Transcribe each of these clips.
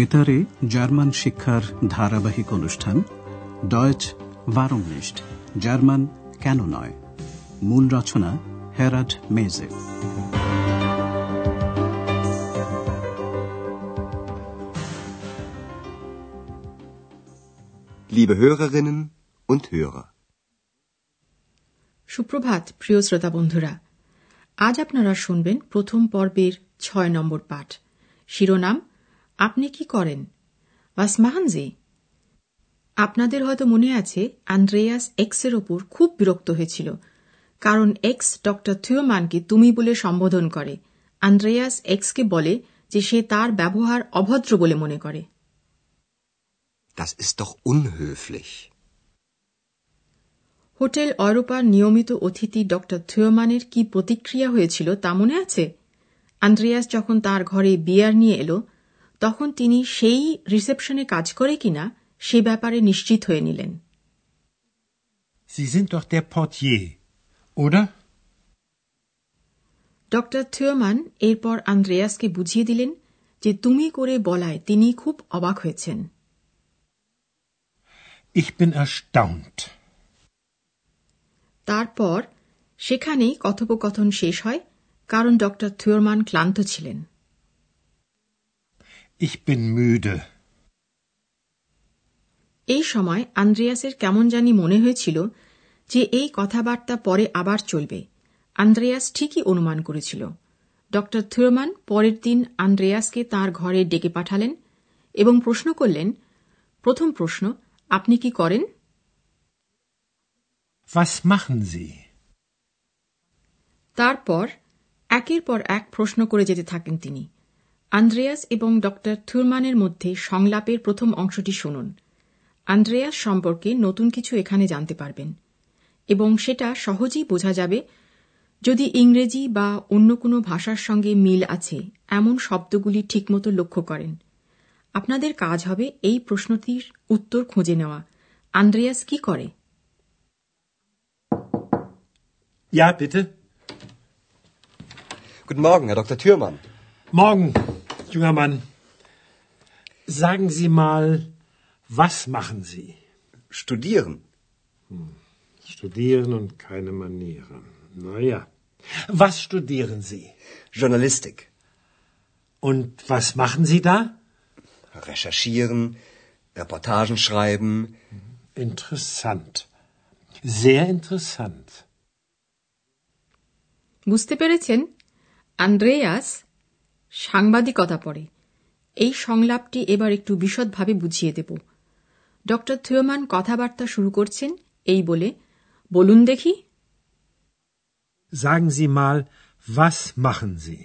বেতারে জার্মান শিক্ষার ধারাবাহিক অনুষ্ঠান ডয়েচ ভারমনিস্ট জার্মান কেন নয়? মূল রচনা হেরাড মেজে Liebe Hörerinnen und Hörer. সুপ্রভাত প্রিয় শ্রোতা বন্ধুরা। আজ আপনারা শুনবেন প্রথম পর্বের ছয় নম্বর পাঠ। শিরোনাম আপনি কি করেন? ওয়াস মাহানজি আপনাদের হয়তো মনে আছে আন্দ্রেয়াস এক্সের ওপর খুব বিরক্ত হয়েছিল। কারণ এক্স ডক্টর থিওমানকে তুমি বলে সম্বোধন করে। আন্দ্রেয়াস এক্সকে বলে যে সে তার ব্যবহার অভদ্র বলে মনে করে। Das ist doch unhöflich. Hotel অরোপার নিয়মিত অতিথি ডক্টর থিওমানের কি প্রতিক্রিয়া হয়েছিল তা মনে আছে? আন্দ্রেয়াস যখন তার ঘরে বিয়ার নিয়ে এলো তখন তিনি সেই রিসেপশনে কাজ করে কিনা সে ব্যাপারে নিশ্চিত হয়ে নিলেন Sie sind doch der Portier, oder? Doctor Thurmann এরপর আন্দ্রেয়াসকে বুঝিয়ে দিলেন যে তুমি করে বলায় তিনি খুব অবাক হয়েছেন Ich bin erstaunt. তারপর সেখানেই কথোপকথন শেষ হয় কারণ ডক্টর থিওরমান ক্লান্ত ছিলেন Ich bin müde. এই সময় আন্দ্রিয়াসের কেমন জানি মনে হয়েছিল যে এই কথাবার্তা পরে আবার চলবে আন্দ্রেয়াস ঠিকই অনুমান করেছিল ডক্টর থিওরমান পরের দিন আন্দ্রেয়াসকে তার ঘরে ডেকে পাঠালেন এবং প্রশ্ন করলেন প্রথম প্রশ্ন আপনি কি করেন? তারপর একের পর এক প্রশ্ন করে যেতে থাকেন তিনি আন্দ্রেয়াস এবং ডক্টর থুরমানের মধ্যে সংলাপের প্রথম অংশটি শুনুন আন্দ্রেয়াস সম্পর্কে নতুন কিছু এখানে জানতে পারবেন এবং সেটা সহজেই বোঝা যাবে যদি ইংরেজি বা অন্য কোনো ভাষার সঙ্গে মিল আছে এমন শব্দগুলি ঠিকমতো লক্ষ্য করেন আপনাদের কাজ হবে এই প্রশ্নটির উত্তর খুঁজে নেওয়া আন্দ্রেয়াস কি করে Ja, bitte. Guten Morgen, Herr Dr. Thürmann. Morgen, junger Mann, sagen Sie mal, was machen Sie? Studieren. Hm. Studieren und keine Manieren. Naja. Was studieren Sie? Journalistik. Und was machen Sie da? Recherchieren, Reportagen schreiben. Interessant. Sehr interessant. Musste Andreas সাংবাদিকতা পড়ে এই সংলাপটি এবার একটু বিশদভাবে বুঝিয়ে দেব ড থিওমান কথাবার্তা শুরু করছেন এই বলে বলুন দেখি Sagen Sie mal, was machen Sie?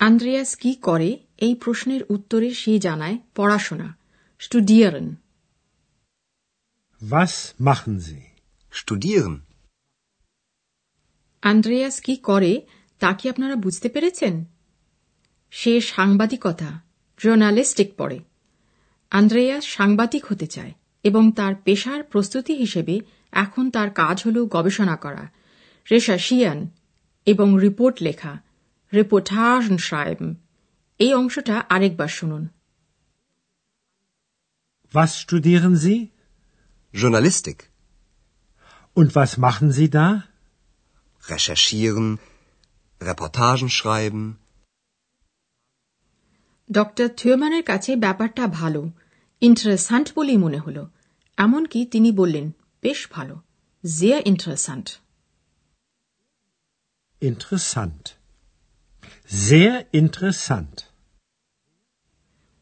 Andreas কি করে এই প্রশ্নের উত্তরে সে জানায় পড়াশোনা স্টুডিয়ারন Was machen Sie? Studieren. Andreas কি করে তা কি আপনারা বুঝতে পেরেছেন সে সাংবাদিকতা জার্নালিস্টিক পড়ে আন্দ্রেয়া সাংবাদিক হতে চায় এবং তার পেশার প্রস্তুতি হিসেবে এখন তার কাজ হল গবেষণা করা রেশা শিয়ান এবং রিপোর্ট লেখা রিপোর্টাজন schreiben এই অংশটা আরেকবার শুনুন Was studieren Sie? Journalistik. Und was machen Sie da? Recherchieren, Reportagen schreiben. Doctor থিওমানের কাছে ব্যাপারটা ভালো ইন্টারেসান্ট বলেই মনে হল এমনকি তিনি বললেন বেশ ভালো জিয়া ইন্টারেসান্ট Interessant. Sehr interessant.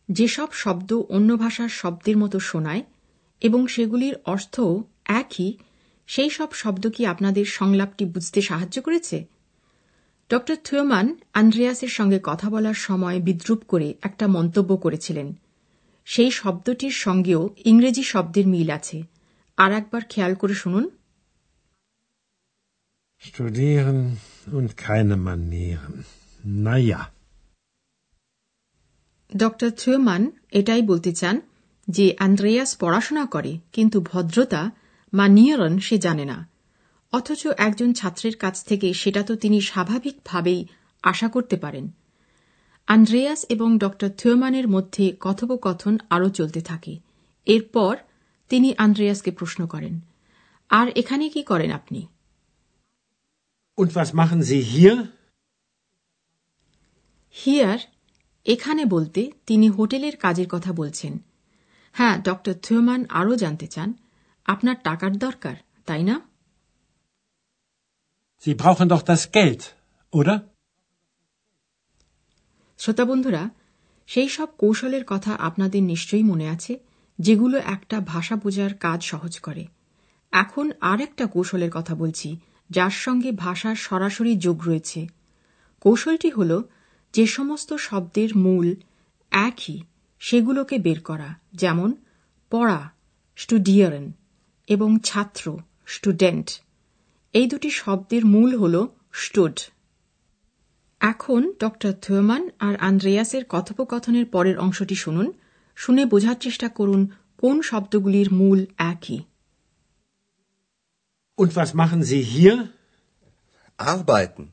যেসব শব্দ অন্য ভাষার শব্দের মতো শোনায় এবং সেগুলির অর্থও একই সেই সব শব্দ কি আপনাদের সংলাপটি বুঝতে সাহায্য করেছে ড থিওমান আন্দ্রেয়াসের সঙ্গে কথা বলার সময় বিদ্রুপ করে একটা মন্তব্য করেছিলেন সেই শব্দটির সঙ্গেও ইংরেজি শব্দের মিল আছে আর একবার খেয়াল করে শুনুন Studieren und keine Manieren. Na ja. ড থিওমান এটাই বলতে চান যে আন্দ্রেয়াস পড়াশোনা করে কিন্তু ভদ্রতা বা নিয়রন সে জানে না অথচ একজন ছাত্রের কাছ থেকে সেটা তো তিনি স্বাভাবিকভাবেই আশা করতে পারেন। আন্দ্রেয়াস এবং ডক্টর থিওমানের মধ্যে কথোপকথন আরও চলতে থাকে। এরপর তিনি আন্দ্রেয়াসকে প্রশ্ন করেন আর এখানে কি করেন আপনি? Und was machen Sie hier? হিয়ার এখানে বলতে তিনি হোটেলের কাজের কথা বলছেন। হ্যাঁ ডক্টর থিওমান আরও জানতে চান আপনার টাকার দরকার তাই না? Sie brauchen doch das Geld, oder? শ্রোতা বন্ধুরা সেই সব কৌশলের কথা আপনাদের নিশ্চয়ই মনে আছে যেগুলো একটা ভাষা বোঝার কাজ সহজ করে। এখন আর একটা কৌশলের কথা বলছি যার সঙ্গে ভাষার সরাসরি যোগ রয়েছে। কৌশলটি হল যে সমস্ত শব্দের মূল একই সেগুলোকে বের করা যেমন পড়া স্টুডিয়ারেন এবং ছাত্র স্টুডেন্ট এই দুটি শব্দের মূল হল স্টুড এখন ডক্টর থিওমান আর আন্দ্রেয়াসের কথোপকথনের পরের অংশটি শুনুন শুনে বোঝার চেষ্টা করুন কোন শব্দগুলির মূল একই Und was machen Sie hier? Arbeiten.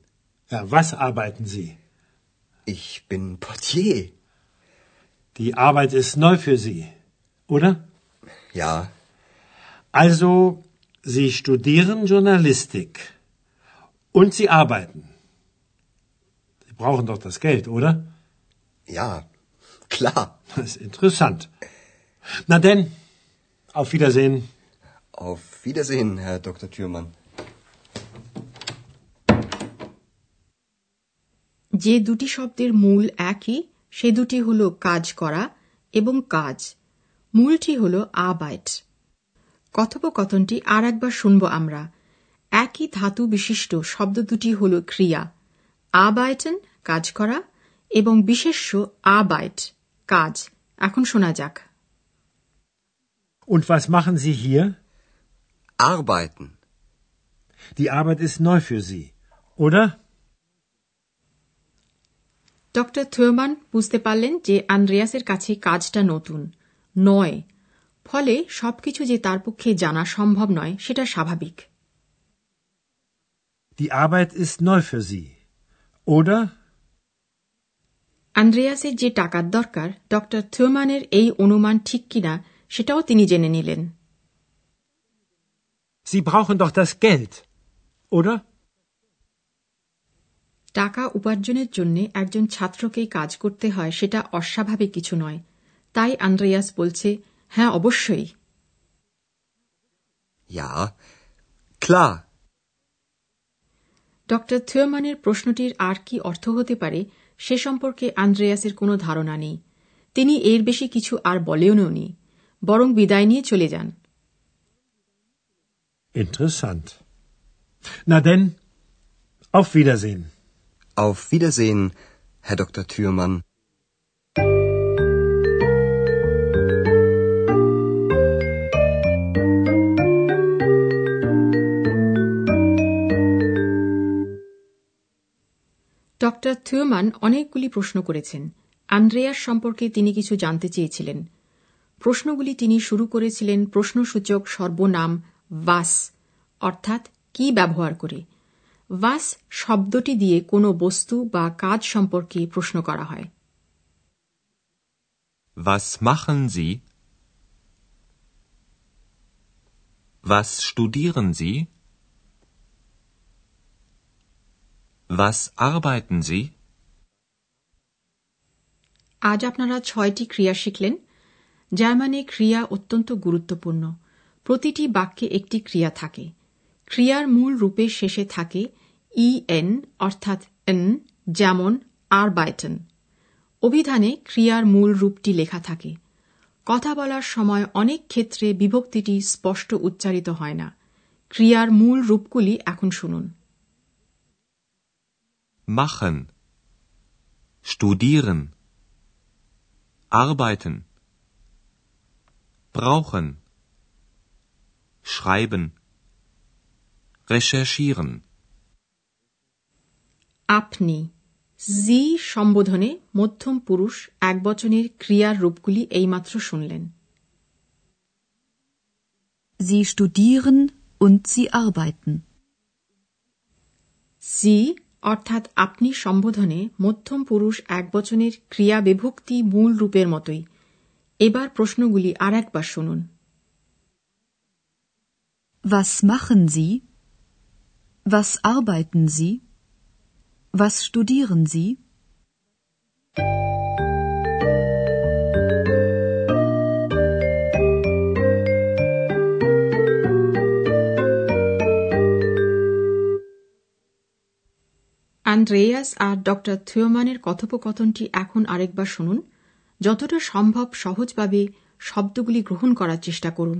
Ja, was arbeiten Sie? Ich bin Portier. Die Arbeit ist neu für Sie, oder? Ja. Also, Sie studieren Journalistik. Und Sie arbeiten. Sie brauchen doch das Geld, oder? Ja. Klar. Das ist interessant. Na denn, auf Wiedersehen. Auf Wiedersehen, Herr Dr. Thürmann. যে দুটি শব্দের মূল একই সে দুটি হল কাজ করা এবং কাজ মূলটি হল আবাইট কথোপকথনটি আর একবার শুনব আমরা একই ধাতু বিশিষ্ট শব্দ দুটি হল ক্রিয়া আবাইটেন কাজ করা এবং বিশেষ্য আবাইট কাজ এখন শোনা যাক Und was machen Sie hier? Arbeiten. Die Arbeit ist neu für Sie, oder? Doctor Thurmann বুঝতে পারলেন যে আন্দ্রেয়াসের কাছে কাজটা নতুন নয় ফলে সবকিছু যে তার পক্ষে জানা সম্ভব নয় সেটা স্বাভাবিক Die Arbeit ist neu für Sie, oder? আন্দ্রেয়াসের যে টাকার দরকার ডক্টর থিওমানের এই অনুমান ঠিক কিনা সেটাও তিনি জেনে নিলেন Sie brauchen doch das Geld, oder? টাকা উপার্জনের জন্য একজন ছাত্রকে কাজ করতে হয় সেটা অস্বাভাবিক কিছু নয় তাই আন্দ্রেয়াস বলছে হ্যাঁ অবশ্যই Ja. Klar. ডক্টর থিওমানের প্রশ্নটির আর কি অর্থ হতে পারে সে সম্পর্কে আন্দ্রেয়াসের কোনো ধারণা নেই তিনি এর বেশি কিছু আর বলেও নি বরং বিদায় নিয়ে চলে যান Interessant. Na denn, auf Wiedersehen. Auf Wiedersehen, Herr Dr. Thürmann. Doctor Thurmann অনেকগুলি প্রশ্ন করেছেন আন্দ্রেয়াস সম্পর্কে তিনি কিছু জানতে চেয়েছিলেন প্রশ্নগুলি তিনি শুরু করেছিলেন প্রশ্নসূচক সর্বনাম ভাস, অর্থাৎ কি ব্যবহার করে ভাস শব্দটি দিয়ে কোনো বস্তু বা কাজ সম্পর্কে প্রশ্ন করা হয় Was machen Sie? Was studieren Sie? Was arbeiten Sie? আজ আপনারা ছয়টি ক্রিয়া শিখলেন। জার্মানে ক্রিয়া অত্যন্ত গুরুত্বপূর্ণ। প্রতিটি বাক্যে একটি ক্রিয়া থাকে। ক্রিয়ার মূল রূপের শেষে থাকে ই এন অর্থাৎ এন, যেমন আরবাইটন অভিধানে ক্রিয়ার মূল রূপটি লেখা থাকে। কথা বলার সময় অনেক ক্ষেত্রে বিভক্তিটি স্পষ্ট উচ্চারিত হয় না। ক্রিয়ার মূল রূপগুলি এখন শুনুন। Machen. Studieren. Arbeiten. Brauchen. Schreiben. Recherchieren. আপনি জি সম্বোধনে মধ্যম পুরুষ এক বচনের ক্রিয়ার রূপগুলি এইমাত্র শুনলেন Sie studieren und sie arbeiten. C অর্থাৎ আপনি সম্বোধনে মধ্যম পুরুষ এক বচনের ক্রিয়া বিভক্তি মূল রূপের মতোই এবার প্রশ্নগুলি আর একবার শুনুন Was machen Sie? Was arbeiten Sie? Was studieren Sie? Andreas আর ড থিওমানের কথোপকথনটি এখন আরেকবার শুনুন। যতটা সম্ভব সহজভাবে শব্দগুলি গ্রহণ করার চেষ্টা করুন।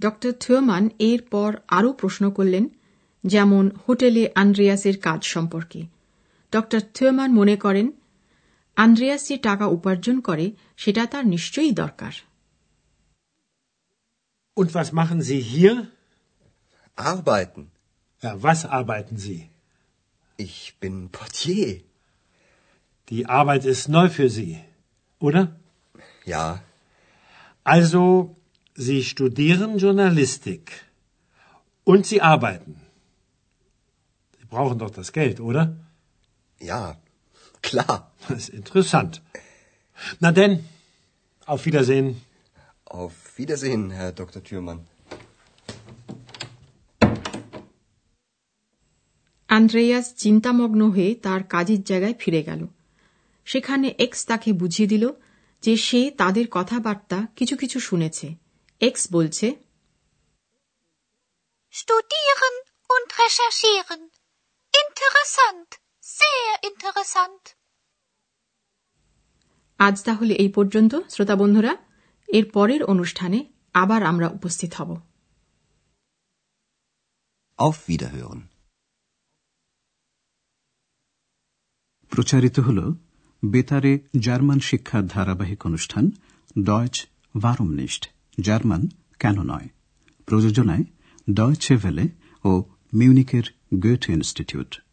ডক্টর থিওমান এরপর আরও প্রশ্ন করলেন যেমন হোটেলে আন্দ্রেয়াসের কাজ সম্পর্কে ডক্টর থিওমান মনে করেন আন্দ্রেয়াস যে টাকা উপার্জন করে সেটা তার নিশ্চয়ই দরকার Und was machen Sie hier? Arbeiten. Ja, was arbeiten Sie? Ich bin Portier. Die Arbeit ist neu für Sie, oder? Ja, Also, Sie studieren Journalistik. Und Sie arbeiten. Sie brauchen doch das Geld, oder? ja, klar. Das ist interessant. Na denn, auf Wiedersehen. Auf Wiedersehen, Herr Dr. Thürmann. Andreas চিন্তামগ্ন হয়ে তার কাজের জায়গায় ফিরে গেল সেখানে x তাকে বুঝিয়ে দিল যে সে তাদের কথাবার্তা কিছু কিছু শুনেছে এক্স বলছে Studieren und recherchieren. Interessant. Sehr interessant. আজ তাহলে এই পর্যন্ত শ্রোতা বন্ধুরা এর পরের অনুষ্ঠানে আবার আমরা উপস্থিত হব Auf Wiederhören. প্রচারিত হল বেতারে জার্মান শিক্ষার ধারাবাহিক অনুষ্ঠান ডয়েচ ভারমনিষ্ঠ জার্মান কেন নয়? প্রযোজনায় ডয় ভেলে ও মিউনিকের গোয়েট ইনস্টিটিউট